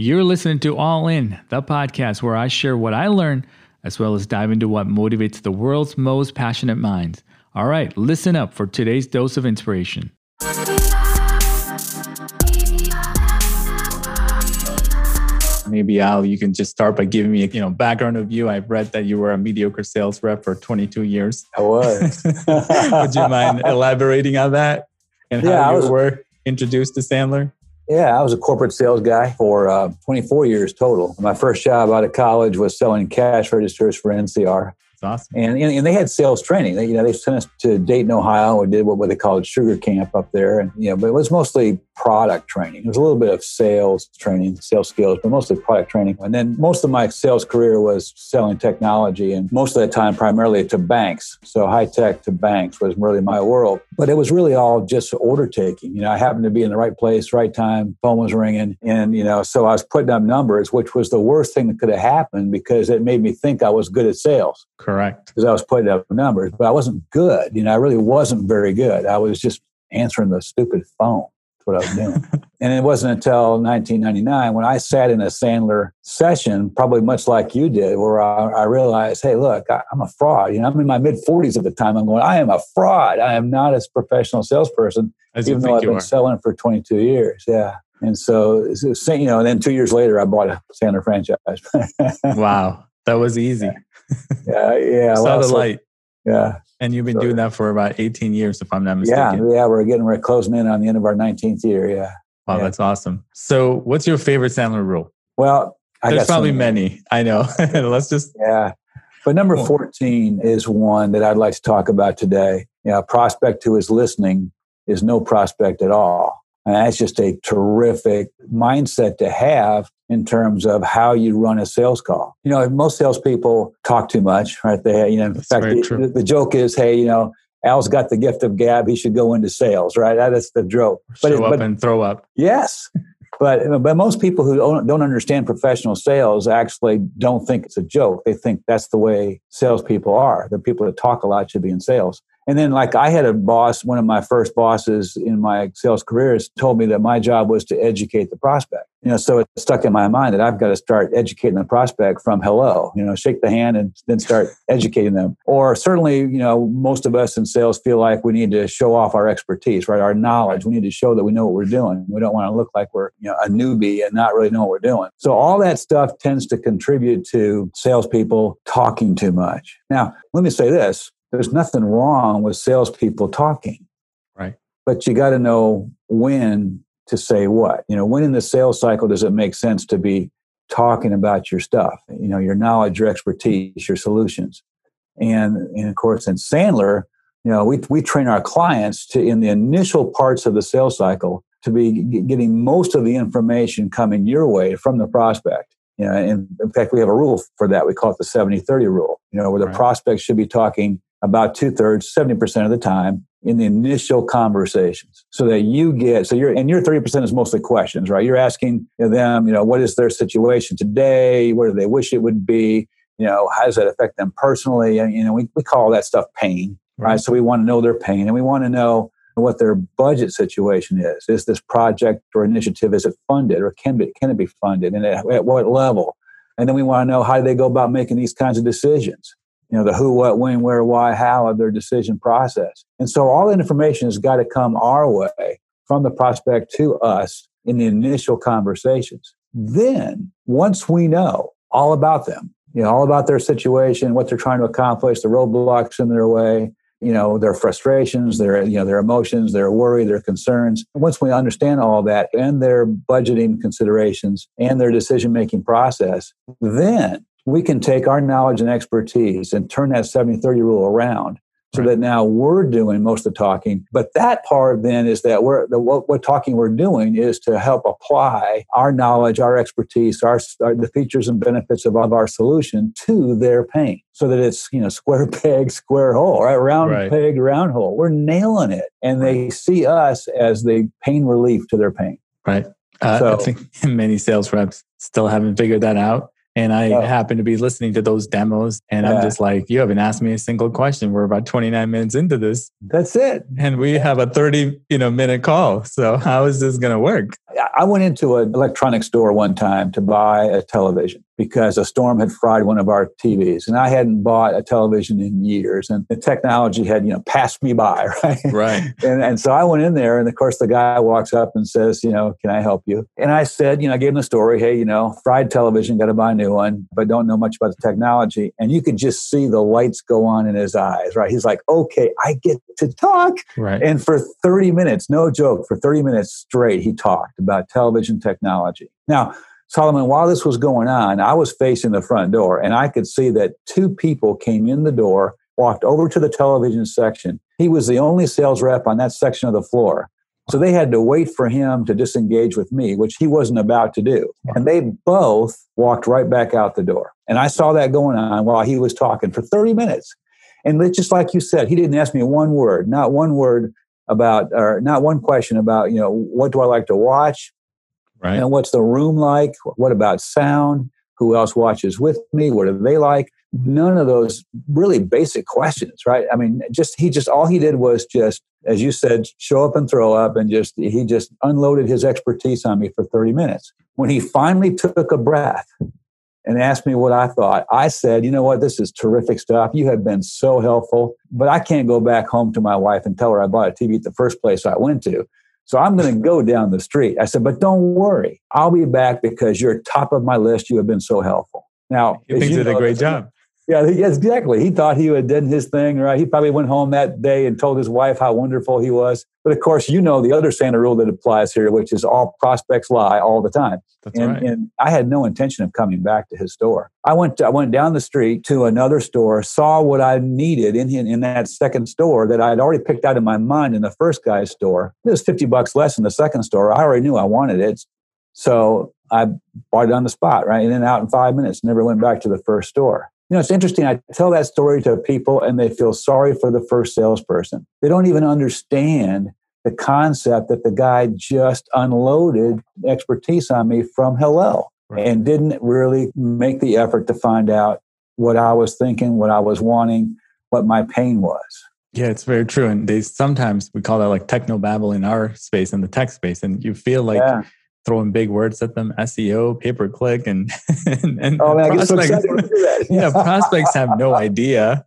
You're listening to All In, the podcast where I share what I learn as well as dive into what motivates the world's most passionate minds. All right, listen up for today's dose of inspiration. Maybe Al, you can just start by giving me a you know background of you. I've read that you were a mediocre sales rep for 22 years. I was. Would you mind elaborating on that and Yeah, how I you was- were introduced to Sandler? Yeah, I was a corporate sales guy for uh, 24 years total. My first job out of college was selling cash registers for NCR. Awesome. And, and, and they had sales training. They, you know, they sent us to Dayton, Ohio. We did what, what they called sugar camp up there. And, you know, but it was mostly product training. There was a little bit of sales training, sales skills, but mostly product training. And then most of my sales career was selling technology and most of that time primarily to banks. So high tech to banks was really my world. But it was really all just order taking. You know, I happened to be in the right place, right time, phone was ringing. And, you know, so I was putting up numbers, which was the worst thing that could have happened because it made me think I was good at sales Correct. Because I was putting up numbers, but I wasn't good. You know, I really wasn't very good. I was just answering the stupid phone. That's what I was doing. and it wasn't until 1999 when I sat in a Sandler session, probably much like you did, where I, I realized, hey, look, I, I'm a fraud. You know, I'm in my mid 40s at the time. I'm going, I am a fraud. I am not a professional salesperson, As even though I've been are. selling for 22 years. Yeah. And so, you know, and then two years later, I bought a Sandler franchise. Wow. That was easy. yeah, yeah. Yeah. saw the light. Yeah. And you've been So- doing that for about 18 years, if I'm not mistaken. yeah, yeah. we're getting we're closing in on the end of our 19th year. Yeah. Wow, yeah. that's awesome. So, what's your favorite Sandler rule? Well, I There's got some- probably many. I know. Let's just. Yeah, but number 14 is one that I'd like to talk about today. You know, a prospect who is listening is no prospect at all, and that's just a terrific mindset to have in terms of how you run a sales call. You know, most salespeople talk too much, right? They, you know, in That's fact, the, the joke is, hey, you know. Al's got the gift of gab. He should go into sales, right? That is the joke. But, show it- up but and throw up. Yes. But, but most people who don't, don't understand professional sales actually don't think it's a joke. They think that's the way salespeople are. The people that talk a lot should be in sales. And then, like, I had a boss, one of my first bosses in my sales careers told me that my job was to educate the prospect. You know, so it stuck in my mind that I've got to start educating the prospect from hello, you know, shake the hand and then start educating them. Or certainly, you know, most of us in sales feel like we need to show off our expertise, right? Our knowledge. We need to show that we know what we're doing. We don't want to look like we're, you know, a newbie and not really know what we're doing. So all that stuff tends to contribute to salespeople talking too much. Now, let me say this. There's nothing wrong with salespeople talking. Right. But you got to know when to say what. You know, when in the sales cycle does it make sense to be talking about your stuff, you know, your knowledge, your expertise, your solutions. And, and of course, in Sandler, you know, we, we train our clients to, in the initial parts of the sales cycle, to be getting most of the information coming your way from the prospect. You know, and in fact, we have a rule for that. We call it the 70 30 rule, you know, where the Right. prospect should be talking about two thirds, 70% of the time in the initial conversations so that you get, so you're, and your 30% is mostly questions, right? You're asking them, you know, what is their situation today? What do they wish it would be? You know, how does that affect them personally? And, you know, we, we call that stuff pain, right? So we want to know their pain and we want to know what their budget situation is. Is this project or initiative, is it funded or can, be, can it be funded and at, at what level? And then we want to know how do they go about making these kinds of decisions? You know, the who, what, when, where, why, how of their decision process. And so all that information has got to come our way from the prospect to us in the initial conversations. Then, once we know all about them, you know, all about their situation, what they're trying to accomplish, the roadblocks in their way, you know, their frustrations, their, you know, their emotions, their worry, their concerns. Once we understand all that and their budgeting considerations and their decision making process, then we can take our knowledge and expertise and turn that 70 30 rule around so Right. that now we're doing most of the talking. But that part then is that we're the what, what talking we're doing is to help apply our knowledge, our expertise, our, our the features and benefits of, of our solution to their pain, so that it's you know square peg, square hole, right? Round Right. peg, round hole. We're nailing it, and they see us as the pain relief to their pain. Right. Uh, I think many sales reps still haven't figured that out. And I Oh. happen to be listening to those demos, and Yeah. I'm just like, you haven't asked me a single question. We're about 29 minutes into this, That's it. and we have a 30 you know minute call. So how is this going to work? I went into an electronics store one time to buy a television because a storm had fried one of our TVs, and I hadn't bought a television in years, and the technology had you know passed me by, right? Right. and and so I went in there, and of course the guy walks up and says, you know, can I help you? And I said, you know, I gave him the story. Hey, you know, fried television, got to buy a new one, but don't know much about the technology. And you could just see the lights go on in his eyes, right? He's like, okay, I get to talk. Right. And for 30 minutes, no joke, for 30 minutes straight, he talked about television technology. Now, Solomon, while this was going on, I was facing the front door and I could see that two people came in the door, walked over to the television section. He was the only sales rep on that section of the floor. So they had to wait for him to disengage with me, which he wasn't about to do. And they both walked right back out the door. And I saw that going on while he was talking for 30 minutes. And just like you said, he didn't ask me one word, not one word about, or not one question about, you know, what do I like to watch? Right. And what's the room like? What about sound? Who else watches with me? What do they like? None of those really basic questions, right? I mean, just he just all he did was just, as you said, show up and throw up, and just he just unloaded his expertise on me for 30 minutes. When he finally took a breath and asked me what I thought, I said, you know what, this is terrific stuff. You have been so helpful, but I can't go back home to my wife and tell her I bought a TV at the first place I went to. So I'm going to go down the street. I said, but don't worry. I'll be back because you're top of my list. You have been so helpful. Now, he thinks you did a great job. Yeah, exactly. He thought he had done his thing, right? He probably went home that day and told his wife how wonderful he was. But of course, you know the other Sandler rule that applies here, which is all prospects lie all the time. That's and, right. and I had no intention of coming back to his store. I went to, I went down the street to another store, saw what I needed in in that second store that I had already picked out in my mind in the first guy's store. It was fifty bucks less in the second store. I already knew I wanted it, so I bought it on the spot, right, and then out in five minutes. Never went back to the first store. You know, it's interesting. I tell that story to people and they feel sorry for the first salesperson. They don't even understand the concept that the guy just unloaded expertise on me from hello Right. and didn't really make the effort to find out what I was thinking, what I was wanting, what my pain was. Yeah, it's very true. And they sometimes we call that like techno babble in our space in the tech space. And you feel like yeah. Throwing big words at them, SEO, pay per click, and, and, and Oh man, I get so prospects- excited when I do that. yeah, prospects have no idea.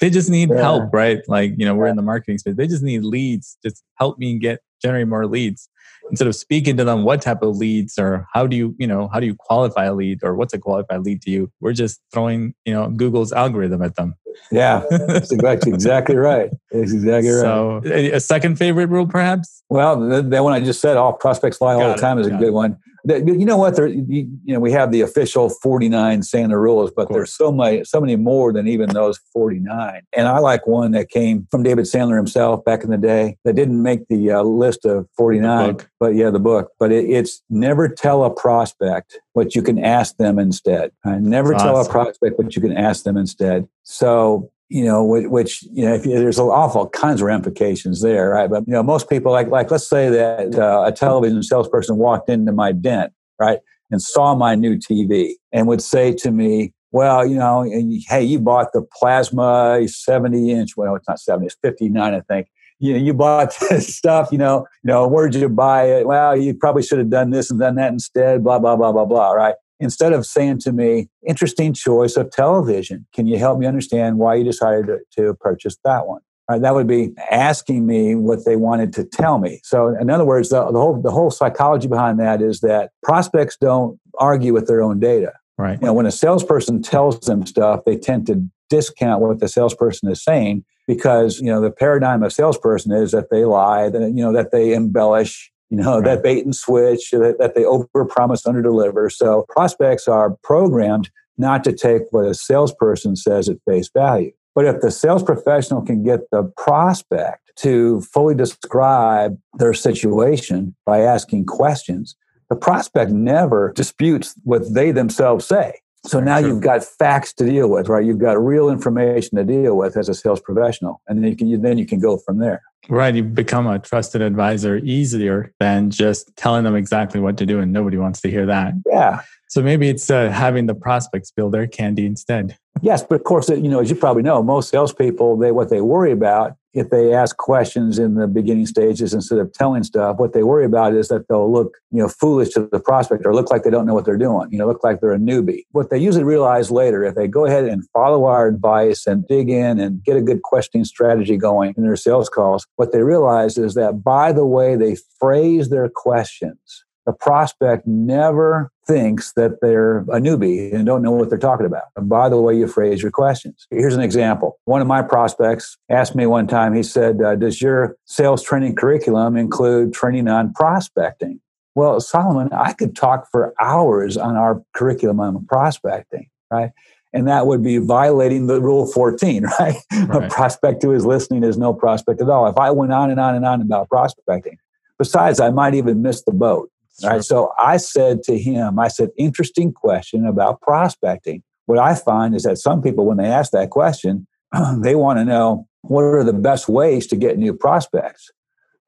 They just need Yeah. help, right? Like, you know, we're in the marketing space. They just need leads. Just help me get generate more leads. Instead of speaking to them what type of leads or how do you, you know, how do you qualify a lead or what's a qualified lead to you? We're just throwing, you know, Google's algorithm at them. Yeah, that's exactly, exactly right. That's exactly right. So a a second favorite rule perhaps? Well, the, that one I just said, all prospects lie all the time, is a got good one. You know what? There, you, you know, we have the official 49 Sandler rules, but there's so many, so many more than even those 49. And I like one that came from David Sandler himself back in the day that didn't make the uh, list of 49, but yeah, the book. But it, it's never tell a prospect what you can ask them instead. Uh, never That's tell a prospect what you can ask them instead. So you know, which, which you know, if you, there's awful kinds of ramifications there, right? But you know, most people like like let's say that uh, a television salesperson walked into my den, right, and saw my new TV and would say to me, "Well, you know, hey, you bought the plasma 70 inch. Well, it's not 70, it's 59, I think." You, you bought this stuff, you know, you know, where'd you buy it? Well, you probably should have done this and done that instead, blah, blah, blah, blah, blah, right? instead of saying to me, interesting choice of television. Can you help me understand why you decided to, to purchase that one? Right, that would be asking me what they wanted to tell me. So, in other words, the, the whole the whole psychology behind that is that prospects don't argue with their own data. Right. You know, when a salesperson tells them stuff, they tend to discount what the salesperson is saying because you know the paradigm of salesperson is that they lie, that you know that they embellish, you know Right. that bait and switch, that, that they overpromise, underdeliver. So prospects are programmed not to take what a salesperson says at face value. But if the sales professional can get the prospect to fully describe their situation by asking questions, the prospect never disputes what they themselves say. So now you've got facts to deal with, right? You've got real information to deal with as a sales professional, and then you can then you can go from there. Right. You become a trusted advisor easier than just telling them exactly what to do. And nobody wants to hear that. Yeah. So maybe it's uh, having the prospects build their candy instead. Yes, but of course, you know, as you probably know, most salespeople they what they worry about if they ask questions in the beginning stages instead of telling stuff, what they worry about is that they'll look, you know, foolish to the prospect or look like they don't know what they're doing, you know, look like they're a newbie. What they usually realize later, if they go ahead and follow our advice and dig in and get a good questioning strategy going in their sales calls, what they realize is that by the way they phrase their questions, the prospect never thinks that they're a newbie and don't know what they're talking about. And by the way you phrase your questions. Here's an example. One of my prospects asked me one time, he said, uh, Does your sales training curriculum include training on prospecting? Well, Solomon, I could talk for hours on our curriculum on prospecting, right? And that would be violating the rule 14, right? right. A prospect who is listening is no prospect at all. If I went on and on and on about prospecting, besides, I might even miss the boat Right. So I said to him, I said, interesting question about prospecting. What I find is that some people, when they ask that question, they want to know what are the best ways to get new prospects.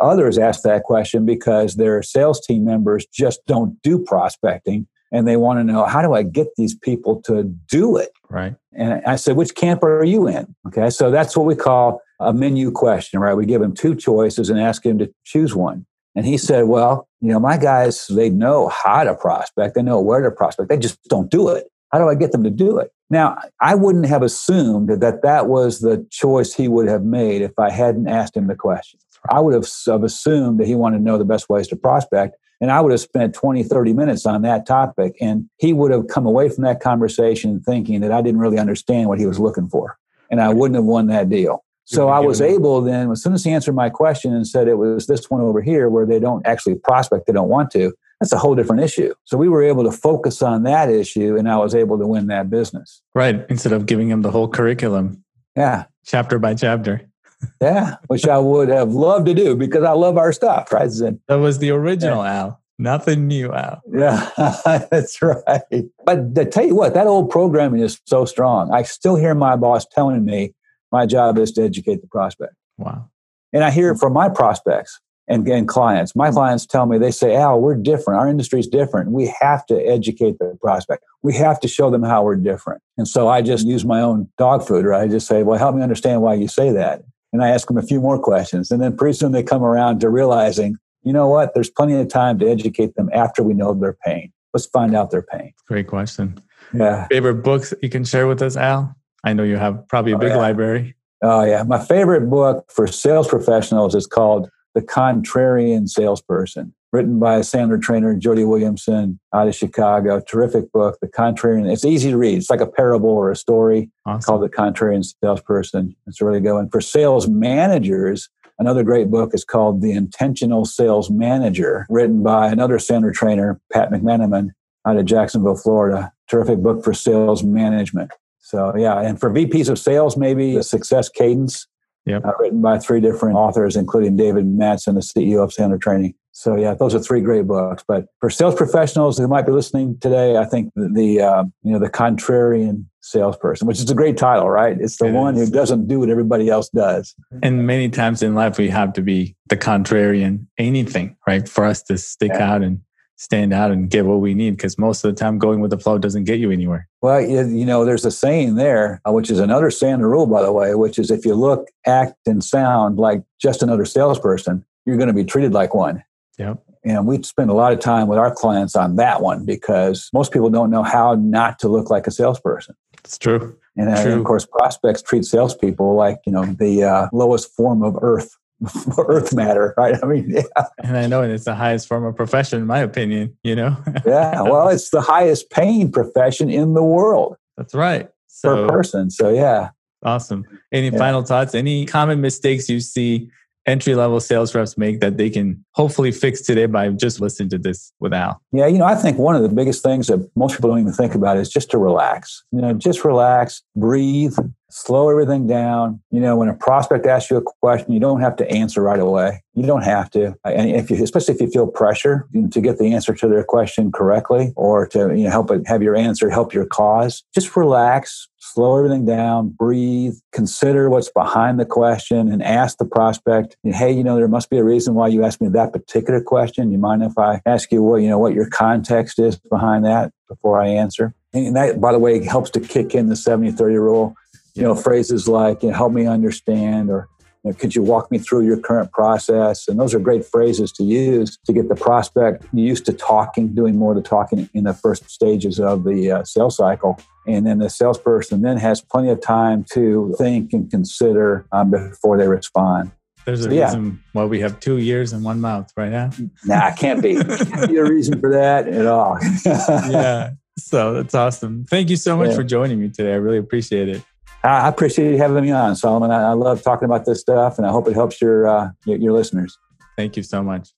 Others ask that question because their sales team members just don't do prospecting and they want to know how do I get these people to do it? Right. And I said, which camp are you in? Okay. So that's what we call a menu question, right? We give them two choices and ask him to choose one. And he said, Well, you know, my guys, they know how to prospect, they know where to prospect, they just don't do it. How do I get them to do it? Now, I wouldn't have assumed that that was the choice he would have made if I hadn't asked him the question. I would have, have assumed that he wanted to know the best ways to prospect. And I would have spent 20, 30 minutes on that topic. And he would have come away from that conversation thinking that I didn't really understand what he was looking for. And I wouldn't have won that deal. So I was able then, as soon as he answered my question and said it was this one over here where they don't actually prospect, they don't want to, that's a whole different issue. So we were able to focus on that issue and I was able to win that business. Right. Instead of giving him the whole curriculum. Yeah. Chapter by chapter. yeah. Which I would have loved to do because I love our stuff, right? That was the original yeah. Al. Nothing new, Al. Yeah, that's right. But to tell you what, that old programming is so strong. I still hear my boss telling me my job is to educate the prospect. Wow. And I hear it from my prospects and, and clients. My clients tell me, they say, Al, we're different. Our industry is different. We have to educate the prospect. We have to show them how we're different. And so I just use my own dog food, right? I just say, well, help me understand why you say that. And I ask them a few more questions. And then pretty soon they come around to realizing, you know what? There's plenty of time to educate them after we know their pain. Let's find out their pain. Great question. Yeah. Favorite books you can share with us, Al? I know you have probably a oh, big oh, yeah. library. Oh, yeah. My favorite book for sales professionals is called The Contrarian Salesperson, written by a Sandler trainer Jody Williamson out of Chicago. Terrific book, The Contrarian. It's easy to read. It's like a parable or a story awesome. called The Contrarian Salesperson. It's really good And For sales managers, Another great book is called The Intentional Sales Manager, written by another Sandler trainer, Pat McMenamin, out of Jacksonville, Florida. Terrific book for sales management. So yeah, and for VPs of sales, maybe the Success Cadence, yep. uh, written by three different authors, including David Mattson, the CEO of Sandler Training. So yeah, those are three great books. But for sales professionals who might be listening today, I think the, the uh, you know the contrarian salesperson, which is a great title, right? It's the it one is. who doesn't do what everybody else does. And many times in life, we have to be the contrarian anything, right? For us to stick yeah. out and stand out and get what we need because most of the time going with the flow doesn't get you anywhere. Well, you know, there's a saying there, uh, which is another Sandler rule, by the way, which is if you look, act, and sound like just another salesperson, you're going to be treated like one. Yep. And we spend a lot of time with our clients on that one because most people don't know how not to look like a salesperson. It's true. And, uh, and of course, prospects treat salespeople like you know the uh, lowest form of earth earth matter, right? I mean, yeah. And I know it's the highest form of profession, in my opinion, you know? yeah. Well, it's the highest paying profession in the world. That's right. So, per person. So, yeah. Awesome. Any yeah. final thoughts? Any common mistakes you see entry level sales reps make that they can hopefully fix today by just listening to this with Al? Yeah, you know, I think one of the biggest things that most people don't even think about is just to relax. You know, just relax, breathe, slow everything down. You know, when a prospect asks you a question, you don't have to answer right away. You don't have to, and if you, especially if you feel pressure to get the answer to their question correctly, or to you know help it, have your answer help your cause. Just relax, slow everything down, breathe, consider what's behind the question, and ask the prospect, "Hey, you know, there must be a reason why you asked me that particular question. You mind if I ask you what you know what your context is behind that before I answer?" And that, by the way, helps to kick in the 70-30 rule you know phrases like you know, help me understand or You know, could you walk me through your current process? And those are great phrases to use to get the prospect used to talking, doing more of the talking in the first stages of the uh, sales cycle. And then the salesperson then has plenty of time to think and consider um, before they respond. There's a so, reason why we have two years and one mouth right now. Nah, can't be. can't be a reason for that at all. yeah. So that's awesome. Thank you so much yeah. for joining me today. I really appreciate it. I appreciate you having me on, Solomon. I, love talking about this stuff, and I hope it helps your uh, your, your listeners. Thank you so much.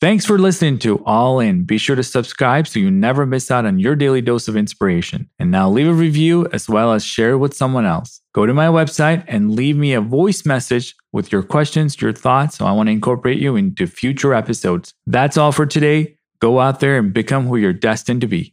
Thanks for listening to All In. Be sure to subscribe so you never miss out on your daily dose of inspiration. And now leave a review as well as share it with someone else. Go to my website and leave me a voice message with your questions, your thoughts. So I want to incorporate you into future episodes. That's all for today. Go out there and become who you're destined to be.